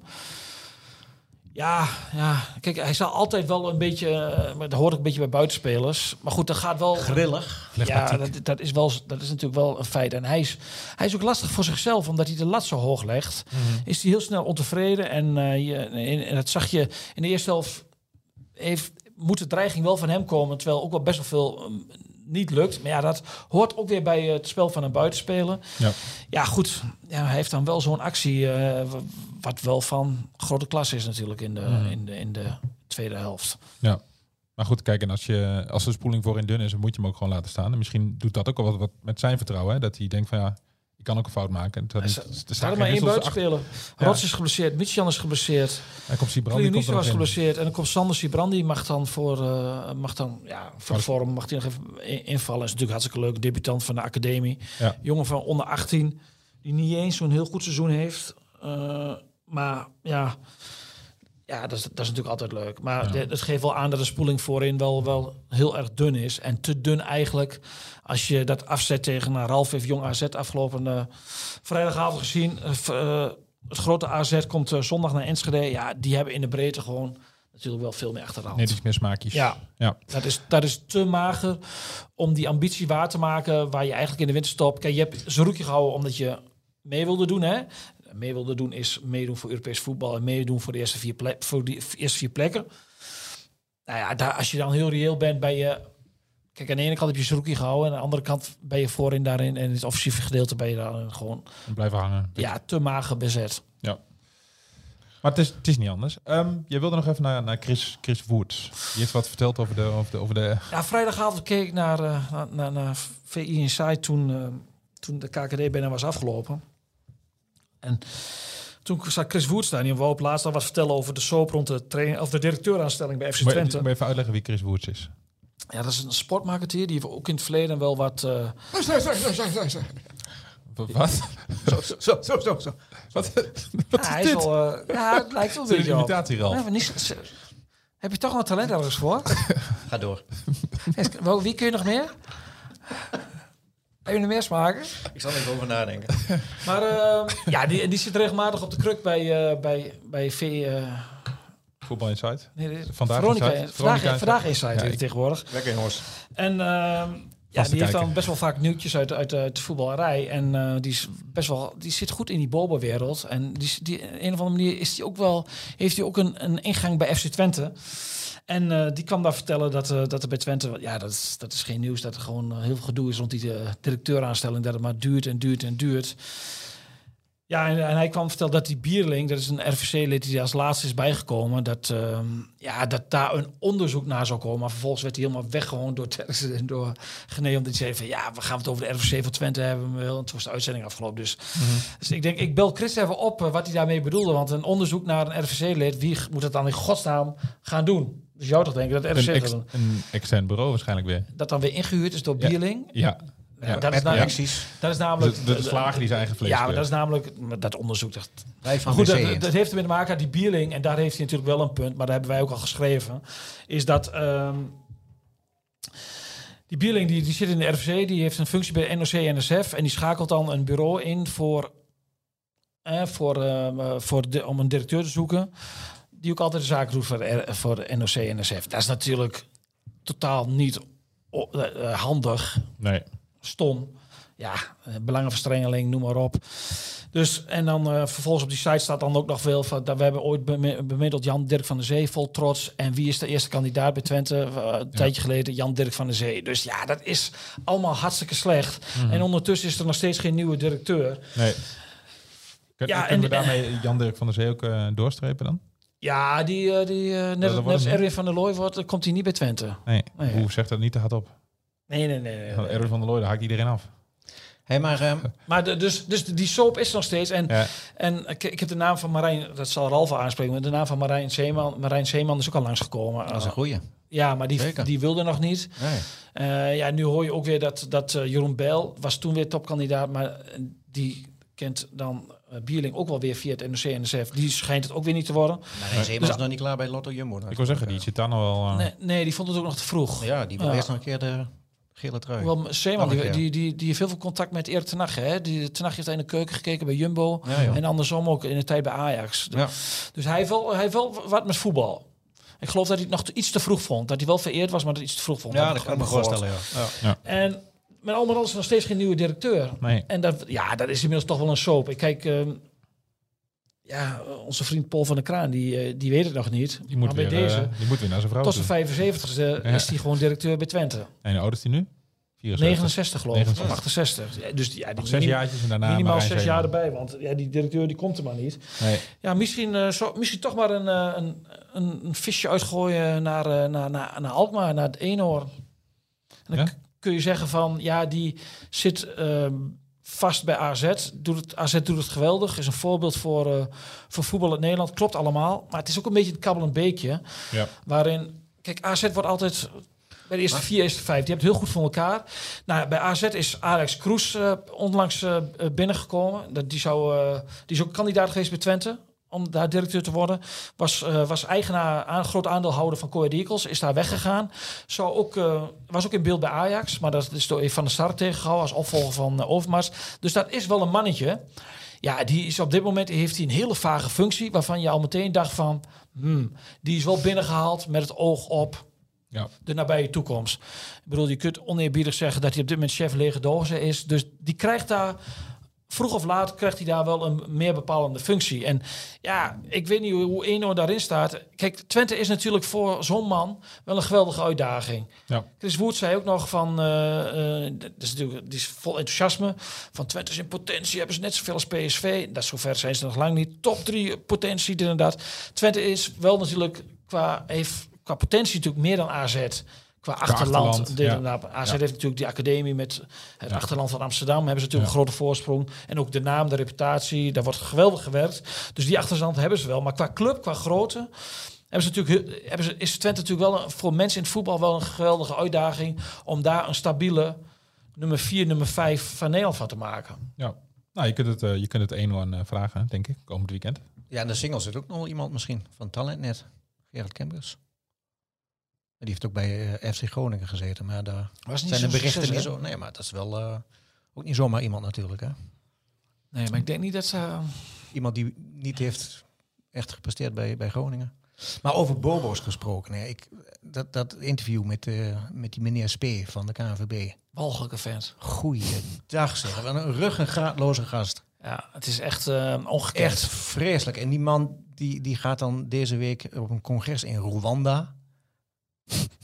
Ja, ja, kijk, hij zal altijd wel een beetje, eh, maar dat hoort ook een beetje bij buitenspelers. Maar goed, dat gaat wel. Grillig. Ja, dat, dat, is wel, dat is natuurlijk wel een feit. En hij is, hij is ook lastig voor zichzelf, omdat hij de lat zo hoog legt. Is hij heel snel ontevreden. En, eh, je, en, en dat zag je in de eerste helft. Heeft, moet de dreiging wel van hem komen, terwijl ook wel best wel veel ehm, niet lukt. Maar ja, dat hoort ook weer bij het spel van een buitenspeler. Ja. Ja, goed. Ja, hij heeft dan wel zo'n actie, eh, wat wel van grote klasse is natuurlijk in de, in de, in de tweede helft. Ja. Maar goed, kijk, en als, je, als de spoeling voorin dun is, dan moet je hem ook gewoon laten staan. En misschien doet dat ook wel wat, wat met zijn vertrouwen. Hè? Dat hij denkt van ja, kan ook een fout maken. En Er staat er maar één buitenspeler. Ja. Rots is geblesseerd, Michian is geblesseerd. Dan komt Sibrandi komt was geblesseerd en dan komt Sander Sibrandi mag dan voor eh, mag dan ja voor de vorm mag hij nog even in- invallen. Is natuurlijk hartstikke leuk, debutant van de academie, Ja. jongen van onder 18 die niet eens zo'n heel goed seizoen heeft, Eh, maar ja. Ja, dat is, dat is natuurlijk altijd leuk. Maar Ja. het geeft wel aan dat de spoeling voorin wel, wel heel erg dun is. En te dun eigenlijk. Als je dat afzet tegen een Ralf heeft Jong AZ afgelopen eh, vrijdagavond gezien. Eh, eh, het grote AZ komt zondag naar Enschede. Ja, die hebben in de breedte gewoon natuurlijk wel veel meer achterhaald. Nee, dus meer smaakjes. Ja. ja. Dat is, dat is te mager om die ambitie waar te maken waar je eigenlijk in de winterstop... Kijk, je hebt Zeroekje gehouden omdat je mee wilde doen, hè? Mee wilde doen is meedoen voor Europees voetbal en meedoen voor de eerste vier, plek, voor die eerste vier plekken. Nou ja, daar, als je dan heel reëel bent, ben je... Kijk, aan de ene kant heb je Zeroekje gehouden... en aan de andere kant ben je voorin daarin... en in het offensieve gedeelte ben je dan gewoon En blijven hangen. ja, te mager bezet. Maar het is, het is niet anders. Ehm je wilde nog even naar, naar Chris, Chris Woods. Die heeft wat verteld over de... Over de, over de Ja, vrijdagavond keek ik naar, eh, naar, naar, naar VI Inside toen, eh, toen de KKD bijna was afgelopen. En Toen zat Chris Woerts daar en die wou op laatst al wat vertellen over de soap rond de, trainer, of de directeuraanstelling bij FC Moet je, Twente. moet je even uitleggen wie Chris Woerts is? Ja, dat is een sportmarketeer die ook in het verleden wel wat... eh, Wat? Zo, zo, zo, zo, zo. Wat? ja, hij is wel, eh, ja, het lijkt wel een Is dit beetje een op. imitatie, Ralf? Ja, niet, zo- heb je toch nog talent ergens voor? Ga door. Wel, Wie kun je nog meer? Heb je nog meer smaken? Ik zal even over nadenken. [LAUGHS] Maar eh, ja, die, die zit regelmatig op de kruk bij, eh, bij, bij V. eh, Voetbal Insight. nee, Vandaag Veronica, Insight. vandaag, Veronica vandaag Insight Ja, het tegenwoordig. Lekker jongens. En ehm, ja, die heeft dan best wel vaak nieuwtjes uit, uit, uit de voetballerij. En eh, die, is best wel, die zit goed in die Bobo-wereld. En die, is- die, op een of andere manier is die ook wel, heeft hij ook een, een ingang bij FC Twente. En eh, die kwam daar vertellen dat, eh, dat er bij Twente, ja, dat is, dat is geen nieuws, dat er gewoon eh, heel veel gedoe is rond die directeuraanstelling, dat het maar duurt en duurt en duurt. Ja, en, en hij kwam vertellen dat die Bierling, dat is een RVC-lid die als laatste is bijgekomen, dat, ehm, ja, dat daar een onderzoek naar zou komen. Maar vervolgens werd hij helemaal weggewoond door Terksen en door Gené, omdat hij zei van ja, we gaan het over de RVC van Twente hebben. En toen was de uitzending afgelopen. Dus, dus ik denk, ik bel Chris even op wat hij daarmee bedoelde. Want een onderzoek naar een RVC-lid, wie moet dat dan in godsnaam gaan doen? Dus jou toch denken dat RVC Een, ex, dan- een extern bureau waarschijnlijk weer. dat dan weer ingehuurd is door Ja. Bierling? Ja. Ja, Ja, dat, is namelijk, connecties. dat is namelijk... De, de, de slager die zijn eigen vlees Ja, maar dat is namelijk... Dat onderzoek, dat, Wij van Goed, dat, heeft ermee te maken, die Bierling, en daar heeft hij natuurlijk wel een punt, maar daar hebben wij ook al geschreven, is dat ehm, die Bierling die, die zit in de RFC, die heeft een functie bij NOC en NSF en die schakelt dan een bureau in voor, eh, voor, ehm, eh, voor de, om een directeur te zoeken, die ook altijd de zaken doet voor, de, voor de NOC en NSF. Dat is natuurlijk totaal niet eh, eh, handig Nee. stom. Ja, eh, belangenverstrengeling, noem maar op. Dus, en dan vervolgens op die site staat dan ook nog veel van... Dat we hebben ooit bemi- bemiddeld Jan Dirk van der Zee, vol trots. En wie is de eerste kandidaat bij Twente? Een tijdje geleden, Jan Dirk van der Zee. Dus ja, dat is allemaal hartstikke slecht. Mhm. En ondertussen is er nog steeds geen nieuwe directeur. nee. Kun, Ja, kunnen en- we daarmee Jan Dirk van der Zee ook doorstrepen dan? Ja, die, eh, die eh, net, dat net wordt als hem Erwin van der Looy wordt, dan komt hij niet bij Twente. Nee. Nee. Hoe zegt dat niet te hard op? Nee, nee, nee. nee, nee. Erwin van der Looy, daar haakt iedereen af. Hé, maar ehm, [LAUGHS] Maar de, dus, dus die soap is nog steeds. En Ja. En ik, ik heb de naam van Marijn, dat zal Ralf aanspreken, maar de naam van Marijn Zeeman, Marijn Zeeman is ook al langsgekomen. dat is een goeie. ja, maar die, Zeker. die wilde nog niet. Nee. Eh, ja, nu hoor je ook weer dat, dat eh, Jeroen Bijl was toen weer topkandidaat, maar die kent dan Bierling ook wel weer via het NOC-NSF. Die schijnt het ook weer niet te worden. Maar nee, Zeeman Dus- is nog niet klaar bij Lotto Jumbo. Ik wil zeggen, die zit dan al wel... eh, Nee, nee, die vond het ook nog te vroeg. Ja, die wil Ja. eerst nog een keer de gele trui. Zeeman, Mag ik, die, die, die, die heeft heel veel contact met Erik ten Hag, hè? Die ten Hag heeft in de keuken gekeken bij Jumbo. Ja. En andersom ook in de tijd bij Ajax. Ja. Dus hij heeft, wel, hij heeft wel wat met voetbal. Ik geloof dat hij het nog te- iets te vroeg vond. Dat hij wel vereerd was, maar dat hij iets te vroeg vond. Ja, dat kan ik me voorstellen, ja. ja. En met allemaal is nog steeds geen nieuwe directeur. Nee. En dat, ja, dat is inmiddels toch wel een soap. Ik kijk, ehm, ja, onze vriend Paul van der Kraan, die, eh, die weet het nog niet. Die moet, maar weer, bij eh, die moet weer naar zijn vrouw tot zijn 75ste, Ja. is hij gewoon directeur bij Twente. En hoe oud is hij nu? 74. 69 geloof ik, 69. 68. Ja, dus ja, die zes jaartjes en daarna minimaal zes jaar erbij, want ja, die directeur die komt er maar niet. Nee. Ja, misschien, eh, zo, misschien toch maar een, eh, een, een, visje uitgooien naar, eh, naar, naar, naar Alkmaar, naar het Eenhoorn. En dan Ja? Kun je zeggen van, ja, die zit ehm, vast bij AZ. Doet het, AZ doet het geweldig. Is een voorbeeld voor, eh, voor voetbal in Nederland. Klopt allemaal. Maar het is ook een beetje het kabbelend beekje. Ja. Waarin, kijk, AZ wordt altijd... Bij de eerste vier, eerste vijf. Die hebt het heel goed voor elkaar. Nou, bij AZ is Alex Kroes eh, onlangs eh, binnengekomen. Dat, die, zou, die is ook kandidaat geweest bij Twente. Om daar directeur te worden. Was, eh, was eigenaar, aan, groot aandeelhouder van Coa Eagles. Is daar weggegaan. Ook, eh, was ook in beeld bij Ajax. Maar dat is door Van der Sar tegengehouden. Als opvolger van uh, Overmars. Dus dat is wel een mannetje. Ja, die is op dit moment heeft hij een hele vage functie. Waarvan je al meteen dacht van... Hmm, die is wel binnengehaald met het oog op Ja. de nabije toekomst. Ik bedoel, je kunt oneerbiedig zeggen dat hij op dit moment chef lege dozen is. Dus die krijgt daar, vroeg of laat, krijgt hij daar wel een meer bepalende functie. En ja, ik weet niet hoe, Eno daarin staat. Kijk, Twente is natuurlijk voor zo'n man wel een geweldige uitdaging. Ja. Chris Woert zei ook nog van, eh, dat is natuurlijk, die is vol enthousiasme. Van Twente is in potentie, hebben ze net zoveel als PSV. Dat zover zijn ze nog lang niet. Top drie potentie, dat. Twente is wel natuurlijk qua, heeft qua potentie natuurlijk meer dan AZ. Qua achterland. achterland, ja. en. AZ Ja. heeft natuurlijk die academie met het Ja. achterland van Amsterdam. Hebben ze natuurlijk Ja. een grote voorsprong. En ook de naam, de reputatie, daar wordt geweldig gewerkt. Dus die achterstand hebben ze wel. Maar qua club, qua grootte... Hebben ze natuurlijk, hebben ze, is Twente natuurlijk wel een- voor mensen in het voetbal wel een geweldige uitdaging om daar een stabiele nummer 4, nummer 5 van Nederland van te maken. Ja. Nou, je kunt het, eh, je kunt het 1 eh, vragen, denk ik, komend weekend. Ja, in de singles zit ook nog wel iemand misschien van Talentnet. Gerard Kempers. Die heeft ook bij eh, FC Groningen gezeten, maar daar Was niet zijn de berichten succes, niet zo. Nee, maar dat is wel eh, ook niet zomaar iemand natuurlijk. Hè? Nee, maar ik denk niet dat ze... Iemand die niet heeft echt gepresteerd bij, bij Groningen. Maar over Bobo's gesproken. Hè. Ik, dat, dat interview met, eh, met die meneer Spee van de KNVB. walgelijke vent. Goeiedag zeg. Wat een ruggengraatloze gast. Ja, het is echt eh ongekend. Echt vreselijk. En die man die, die gaat dan deze week op een congres in Rwanda.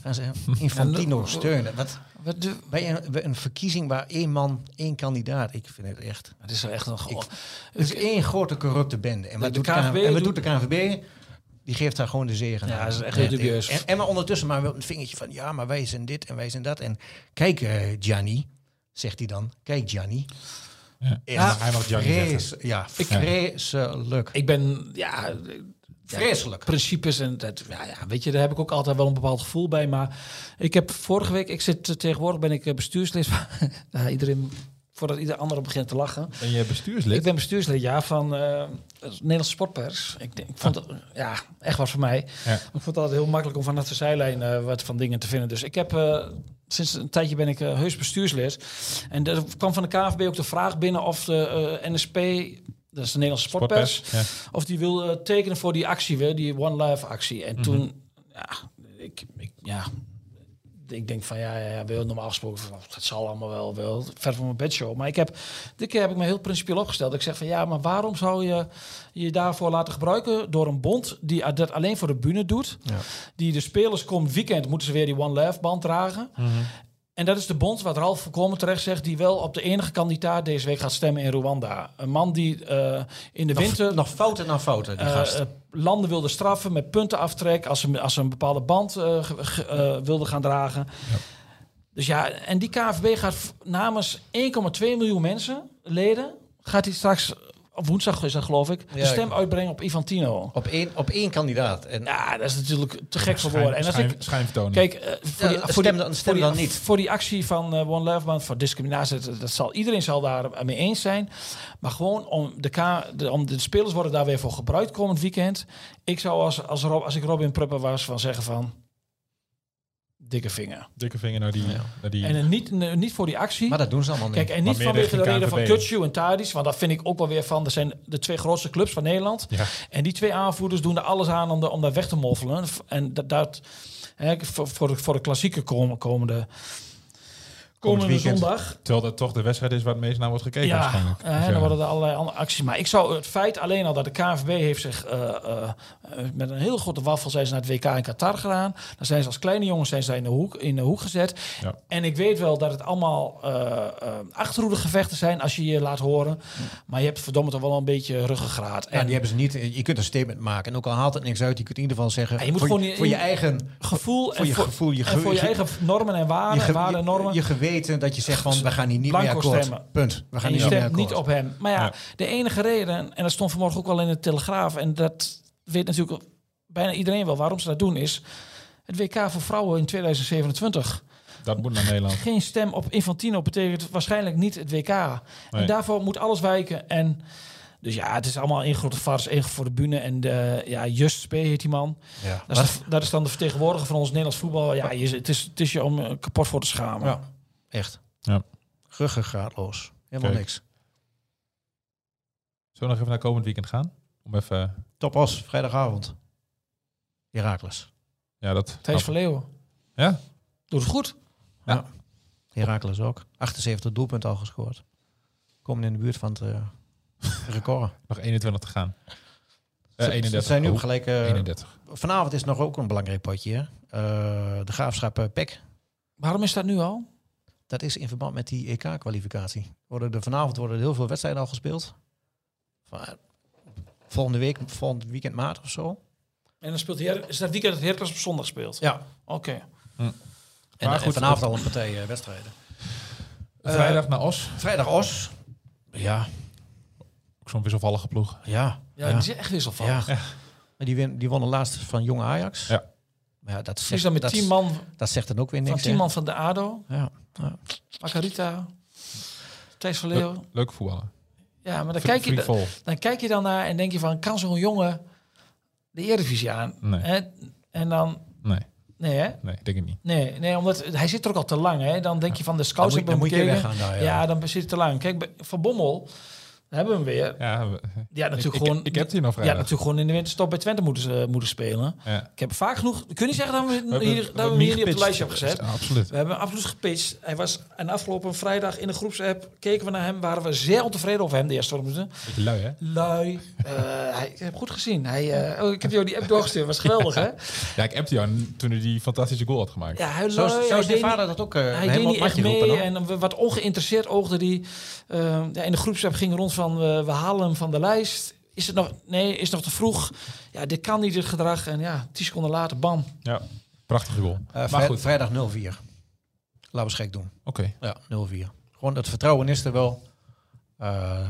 Gaan ze [LAUGHS] Infantino Ja, steunen. Wat, Wat de- bij een, bij een verkiezing waar één man, één kandidaat. Ik vind het echt... Het is wel echt een... Ik- Het is één grote corrupte bende. En wat, De doet, de KNVB en wat doet- de KNVB? Die geeft daar gewoon de zegen Ja, aan. dat is echt heel dubieus. En, en maar ondertussen maar wel een vingertje van... Ja, maar wij zijn dit en wij zijn dat. En kijk, eh Gianni, zegt hij dan. Kijk, Gianni. Ja. Echt hij mag Gianni zeggen. vrees, ja, vreselijk. ik ben... Ja, Vreselijk. principes en dat, ja, ja, weet je, daar heb ik ook altijd wel een bepaald gevoel bij. Maar ik heb vorige week, ik zit eh, tegenwoordig ben ik eh, bestuurslid. van- ja, [LAUGHS] iedereen, voordat ieder andere begint te lachen. Ben je bestuurslid? Ik ben bestuurslid, ja, van eh, de Nederlandse Sportpers. Ik, denk, ik vond het, ja, echt wat voor mij. Ja. Ik vond het altijd heel makkelijk om vanaf de zijlijn eh, wat van dingen te vinden. Dus ik heb, eh, sinds een tijdje ben ik eh, heus bestuurslid. En er kwam van de KVB ook de vraag binnen of de eh, NSP, dat is de Nederlandse Sportpers, Ja. of die wil eh, tekenen voor die actie weer, die One Life actie. En toen, ja, ik, ik, ja, ik denk van ja, ja, ja wel normaal gesproken, van, dat zal allemaal wel, wel ver van mijn bedshow. Maar ik heb, dit keer heb ik me heel principieel opgesteld. Ik zeg van ja, maar waarom zou je je daarvoor laten gebruiken door een bond die dat alleen voor de bühne doet, Ja. die de spelers komend weekend moeten ze weer die One Life band dragen. En dat is de bond, wat Ralf voorkomen terecht zegt, die wel op de enige kandidaat deze week gaat stemmen in Rwanda. Een man die eh, in de winter Nog, fouten na fouten, die eh, gast. landen wilde straffen met puntenaftrek als ze, als ze een bepaalde band eh, wilden gaan dragen. Dus ja, en die KVB gaat namens 1,2 miljoen mensen, leden, gaat hij straks, op woensdag is dat geloof ik, de Ja, stem ik- uitbrengen op Infantino. op, één, op één kandidaat. En Ja, dat is natuurlijk te gek voor woorden. En als schijn- ik, schijnvertoning. Kijk, eh, voor, Ja, die, voor, stem die, dan- voor, die, niet. voor die actie van eh, One Love Band, voor discriminatie, dat, dat zal, iedereen zal daar mee eens zijn. Maar gewoon om de, K, de, om de spelers worden daar weer voor gebruikt komend weekend. Ik zou als, als, Rob, als ik Robin Prupper was, van zeggen van dikke vinger. Dikke vinger naar die... Naar die En eh, niet, eh, niet voor die actie. Maar dat doen ze allemaal niet. Kijk, en niet vanwege de reden van. Kutsu en Tadis, want dat vind ik ook wel weer van. Dat zijn de twee grootste clubs van Nederland. ja. En die twee aanvoerders doen er alles aan om, de, om daar weg te moffelen. En dat, dat hè, voor, voor, de, voor de klassieke komen, komende, komende weekend. zondag. Terwijl dat toch de wedstrijd is waar het meest naar wordt gekeken Ja, waarschijnlijk. Dus dan ja. worden er allerlei andere acties. Maar ik zou het feit alleen al dat de KNVB heeft zich eh, eh, met een heel grote waffel zijn ze naar het WK in Qatar gedaan. Dan zijn ze als kleine jongens zijn ze in de hoek, in de hoek gezet. Ja. En ik weet wel dat het allemaal eh eh achterhoede gevechten zijn als je je laat horen. Maar je hebt verdomme toch wel een beetje ruggengraat. Ja, En die hebben ze niet. Je kunt een statement maken. En ook al haalt het niks uit, je kunt in ieder geval zeggen... Ja, je moet voor, gewoon je, voor je eigen... gevoel voor en je voor, gevoel, je en voor je je- eigen normen en waarden, je, ge- waarden en normen. je, je dat je zegt van, we gaan hier niet Blanco meer akkoord. stemmen. Punt. We gaan en je hier niet meer stemt niet op hem. Maar ja, Ja. de enige reden, en dat stond vanmorgen ook wel in de Telegraaf, en dat weet natuurlijk bijna iedereen wel waarom ze dat doen, is het WK voor vrouwen in 2027. Dat moet naar Nederland. Geen stem op Infantino betekent waarschijnlijk niet het WK. Nee. En daarvoor moet alles wijken. En dus ja, het is allemaal één grote farce, één voor de bühne. En de, ja, Just Spee heet die man. Ja. Dat is, de- dat is dan de vertegenwoordiger van ons Nederlands voetbal. Ja, je, het, is, het is je om eh, kapot voor te schamen. Ja, echt. Ja. Ruggengraatloos. Helemaal Kijk. niks. Zullen we nog even naar komend weekend gaan? Om even... Top Os, vrijdagavond. Herakles. Ja, dat... Thijs van Leeuwen. Ja? Doet het goed. Herakles ook. 78 doelpunten al gescoord. Komen in de buurt van het eh, [LAUGHS] record. Nog 21 te gaan. Eh, Ze- 31. Ze zijn nu Oh, op gelijk... eh, 31. vanavond is nog ook een belangrijk potje. Hè? Eh, de Graafschap eh, PEC. Waarom is dat nu al? Dat is in verband met die EK-kwalificatie. Worden er vanavond worden er heel veel wedstrijden al gespeeld. Van, volgende week, volgend weekend maart of zo. En dan speelt Her is dat weekend dat Heracles op zondag speelt? Ja. Oké. En, Maar en goed, vanavond al een partij eh, wedstrijden. Vrijdag naar Os. Vrijdag Os. Ja, Ook zo'n wisselvallige ploeg. ja. Ja, die is echt wisselvallig. Ja. Maar die, win, die wonnen laatst van Jong Ajax. Ja. Maar ja, dat zegt, dan met dat, tien man, dat zegt dan ook weer van niks. tien hè? man van de ADO. Ja. ja. Margarita, Thijs van Le Leeuwen. leuke voetballer. Ja, maar dan kijk, je, vriendvol. dan kijk je dan naar en denk je van, kan zo'n jongen de Eredivisie aan? Nee. Hè? En dan, Nee, nee hè? nee, denk ik niet. Nee, nee, omdat hij zit er ook al te lang. Hè? Dan denk je van de scouts Dan moet- dan moet je weggaan ja. ja. dan zit hij te lang. Kijk, bij- Van Bommel, hebben we hem weer. Ja, we- Ja, natuurlijk ik, gewoon. ik, ik heb die nog ja, natuurlijk gewoon in de winterstop bij Twente moeten, eh, moeten spelen. Ja. Ik heb vaak genoeg. Kun je zeggen dat we, hier, dat we hier niet op het lijstje hebben gezet? Ja, absoluut. We hebben hem absoluut gepitcht. Hij was en afgelopen vrijdag in de groepsapp keken we naar hem, waren we zeer ontevreden over hem de eerste minuten. Beetje lui, hè? Lui. Eh, [LAUGHS] hij, ik heb goed gezien. Hij, eh, oh, ik heb jou die app doorgestuurd. Was geweldig, hè? [LAUGHS] Ja, ik appte jou toen hij die fantastische goal had gemaakt. Ja, hij Zo, lui, zo is niet- vader dat ook uh, hij deed helemaal niet op echt mee en we- wat ongeïnteresseerd oogde die. ja, in de groepsapp ging rond van we, we halen hem van de lijst. Is het nog? Nee, is nog te vroeg. Ja, dit kan niet dit gedrag en ja, 10 seconden later, bam. Ja, prachtige goal. Eh, maar goed, Vrijdag 0-4. Laten we gek doen. oké. Ja, 0-4. Gewoon het vertrouwen is er wel. Eh,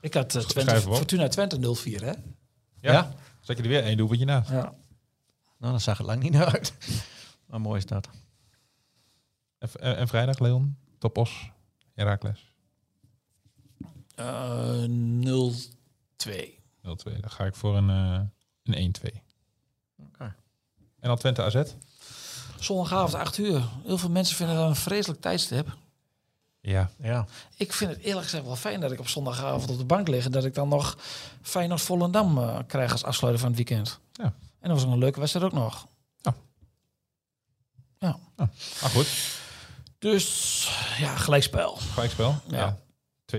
Ik had uh, Twente. Fortuna Twente 0-4, hè? Ja. ja. Zet je er weer één doelpuntje naast. Ja. Nou, dat zag het lang niet naar uit. Maar mooi is dat. En, en, en vrijdag, Leon? Topos, Herakles. Eh 0-2. 0-2. Dan ga ik voor een, eh, een 1-2. Oké. En dan Twente AZ? Zondagavond 8 uur. Heel veel mensen vinden dat een vreselijk tijdstip. Ja. Ja. Ik vind het eerlijk gezegd wel fijn dat ik op zondagavond op de bank lig... en dat ik dan nog Feyenoord Volendam eh krijg als afsluiter van het weekend. Ja. En dat was ook een leuke wedstrijd ook nog. Maar goed, Dus ja, gelijkspel. gelijkspel. Ja. Ja. 2-2, 1-1,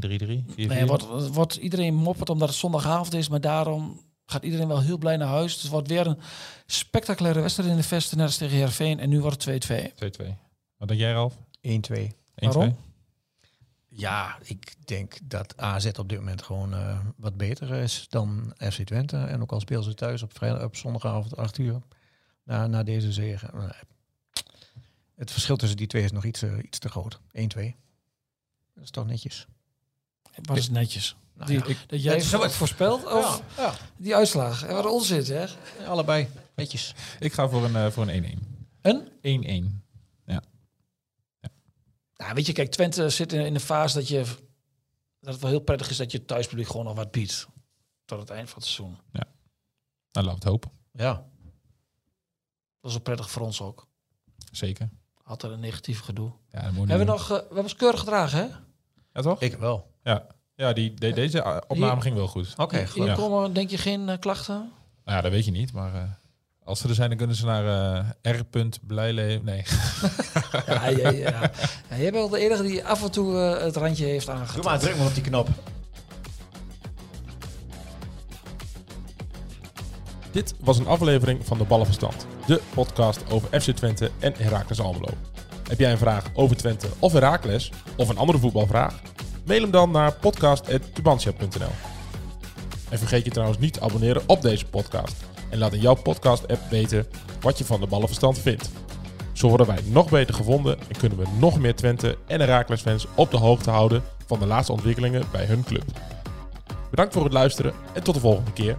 3-3, 4-4. Nee, wordt, wordt iedereen moppert omdat het zondagavond is, maar daarom gaat iedereen wel heel blij naar huis. Dus het wordt weer een spectaculaire wedstrijd in de Vesten, net als tegen Heerenveen. En nu wordt het 2-2. 2-2. Wat denk jij, Ralf? 1-2. 1-2? Waarom? Ja, ik denk dat AZ op dit moment gewoon eh, wat beter is dan FC Twente. En ook al spelen ze thuis op, vrijdag, op zondagavond 8 uur na, na deze zege. Eh, Het verschil tussen die twee is nog iets, eh, iets te groot. 1-2. Dat is toch netjes. Wat is netjes? Nou Die- ja, Dat jij Het zo- voorspelt? Of ja, ja, die uitslag? En wat een onzin, zeg. allebei netjes. Ik ga voor een, eh, voor een 1-1. Een? 1-1. Nou, weet je, kijk, Twente zit in, in de fase dat je dat het wel heel prettig is dat je het thuispubliek gewoon nog wat biedt. Tot het eind van het seizoen. Nou, laten we het hopen. Ja. Dat is ook prettig voor ons ook. Zeker. Had er een negatief gedoe. Ja, dat moet Hebben we nog, eh, we hebben ons keurig gedragen, hè? Ja, toch? Ik wel. Ja, ja die, de- deze eh, opname Hier- ging wel goed. Oké, Hier goed. Ja. komen, denk je, geen eh, klachten? Nou ja, dat weet je niet, maar... eh, als ze er zijn, dan kunnen ze naar eh r.blijleven... Nee. [LAUGHS] Ja, ja, ja. ja. jij bent wel de enige die af en toe het randje heeft Doe aangetikt. maar, druk maar op die knop. Dit was een aflevering van de Ballenverstand. De podcast over FC Twente en Heracles Almelo. Heb jij een vraag over Twente of Heracles? Of een andere voetbalvraag? Mail hem dan naar podcast.tubantia.nl En vergeet je trouwens niet te abonneren op deze podcast. En laat in jouw podcast-app weten wat je van de Ballenverstand vindt. Zo worden wij nog beter gevonden en kunnen we nog meer Twente en Heracles fans op de hoogte houden van de laatste ontwikkelingen bij hun club. Bedankt voor het luisteren en tot de volgende keer.